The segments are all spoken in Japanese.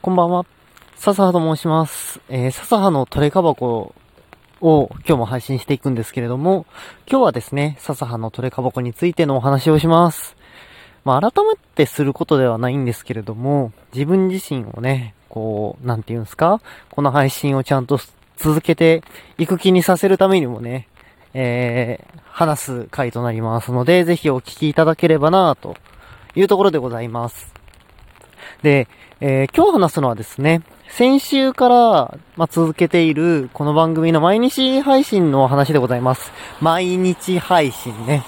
こんばんは。笹葉と申します。えー、笹葉のトレカ箱を今日も配信していくんですけれども、今日はですね、笹葉のトレカ箱についてのお話をします。まあ、改めてすることではないんですけれども、自分自身をね、こう、なんて言うんですか？この配信をちゃんと続けていく気にさせるためにもね、えー、話す回となりますので、ぜひお聞きいただければなというところでございます。で、えー、今日話すのはですね、先週から、まあ、続けているこの番組の毎日配信の話でございます。毎日配信ね。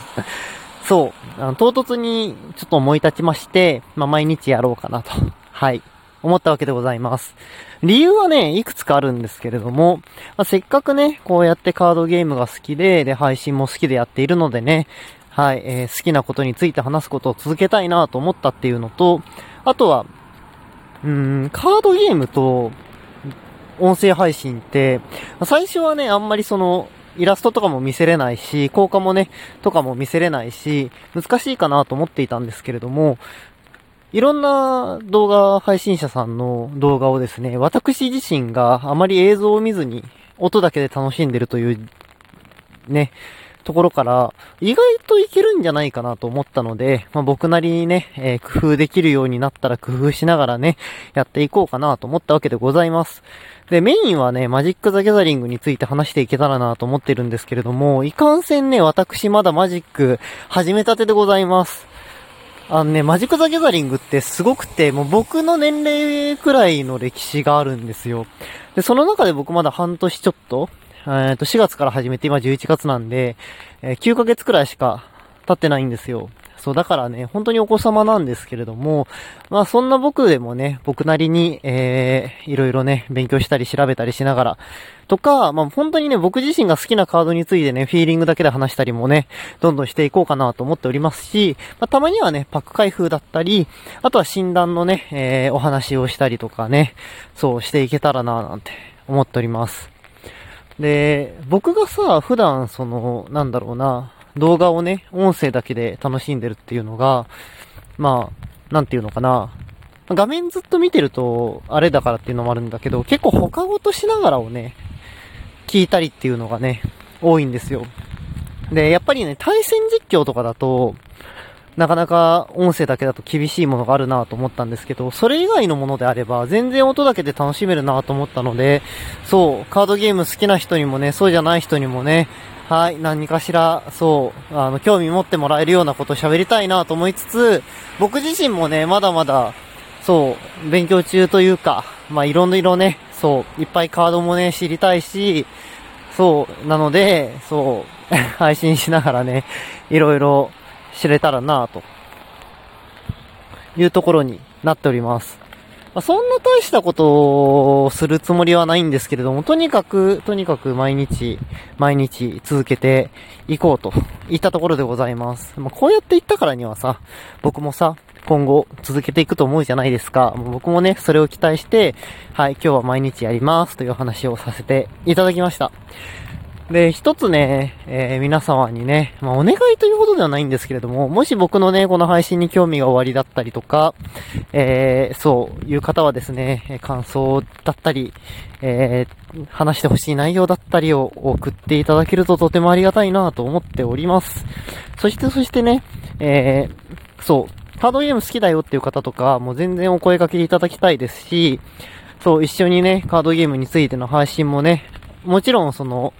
そう、あの唐突にちょっと思い立ちまして、まあ、毎日やろうかなと。はい。思ったわけでございます。理由はね、いくつかあるんですけれども、まあ、せっかくね、こうやってカードゲームが好きで、で、配信も好きでやっているのでね、はい、えー、好きなことについて話すことを続けたいなと思ったっていうのと、あとは、うーん、カードゲームと音声配信って、最初はね、あんまりその、イラストとかも見せれないし、効果もね、とかも見せれないし、難しいかなと思っていたんですけれども、いろんな動画配信者さんの動画をですね、私自身があまり映像を見ずに音だけで楽しんでるという、ね、ところから、意外といけるんじゃないかなと思ったので、まあ、僕なりにね、えー、工夫できるようになったら工夫しながらね、やっていこうかなと思ったわけでございます。で、メインはね、マジック・ザ・ギャザリングについて話していけたらなと思ってるんですけれども、いかんせんね、私まだマジック始めたてでございます。あのね、マジック・ザ・ギャザリングってすごくて、もう僕の年齢くらいの歴史があるんですよ。で、その中で僕まだ半年ちょっと、えっと、4月から始めて今11月なんで、えー、9ヶ月くらいしか経ってないんですよ。そう、だからね、本当にお子様なんですけれども、まあそんな僕でもね、僕なりに、えー、いろいろね、勉強したり調べたりしながら、とか、まあ本当にね、僕自身が好きなカードについてね、フィーリングだけで話したりもね、どんどんしていこうかなと思っておりますし、まあたまにはね、パック開封だったり、あとは診断のね、えー、お話をしたりとかね、そうしていけたらななんて思っております。で、僕がさ、普段その、なんだろうな、動画をね、音声だけで楽しんでるっていうのが、まあ、なんていうのかな。画面ずっと見てると、あれだからっていうのもあるんだけど、結構他ごとしながらをね、聞いたりっていうのがね、多いんですよ。で、やっぱりね、対戦実況とかだと、なかなか音声だけだと厳しいものがあるなと思ったんですけど、それ以外のものであれば、全然音だけで楽しめるなと思ったので、そう、カードゲーム好きな人にもね、そうじゃない人にもね、はい、何かしら、そう、あの、興味持ってもらえるようなこと喋りたいなと思いつつ、僕自身もね、まだまだ、そう、勉強中というか、まあ、いろんな色ね、そう、いっぱいカードもね、知りたいし、そう、なので、そう、配信しながらね、いろいろ知れたらなぁというところになっております。まあ、そんな大したことをするつもりはないんですけれども、とにかく、とにかく毎日、毎日続けていこうといったところでございます。まあ、こうやって言ったからにはさ、僕もさ、今後続けていくと思うじゃないですか。僕もね、それを期待して、はい、今日は毎日やりますという話をさせていただきました。で、一つね、えー、皆様にね、まあ、お願いというほどではないんですけれども、もし僕のね、この配信に興味がおありだったりとか、えー、そういう方はですね、感想だったり、えー、話してほしい内容だったりを送っていただけるととてもありがたいなと思っております。そして、そしてね、えー、そう、カードゲーム好きだよっていう方とか、もう全然お声掛けいただきたいですし、そう、一緒にね、カードゲームについての配信もね、もちろんその、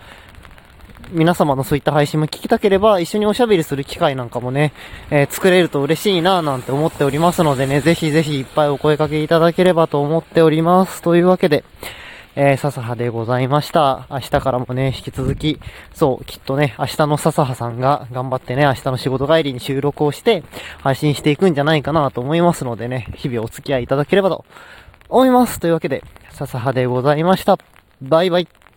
皆様のそういった配信も聞きたければ、一緒におしゃべりする機会なんかもね、えー、作れると嬉しいなぁなんて思っておりますのでね、ぜひぜひいっぱいお声掛けいただければと思っております。というわけで、えー、笹葉でございました。明日からもね、引き続き、そう、きっとね、明日の笹葉さんが頑張ってね、明日の仕事帰りに収録をして、配信していくんじゃないかなと思いますのでね、日々お付き合いいただければと思います。というわけで、笹葉でございました。バイバイ。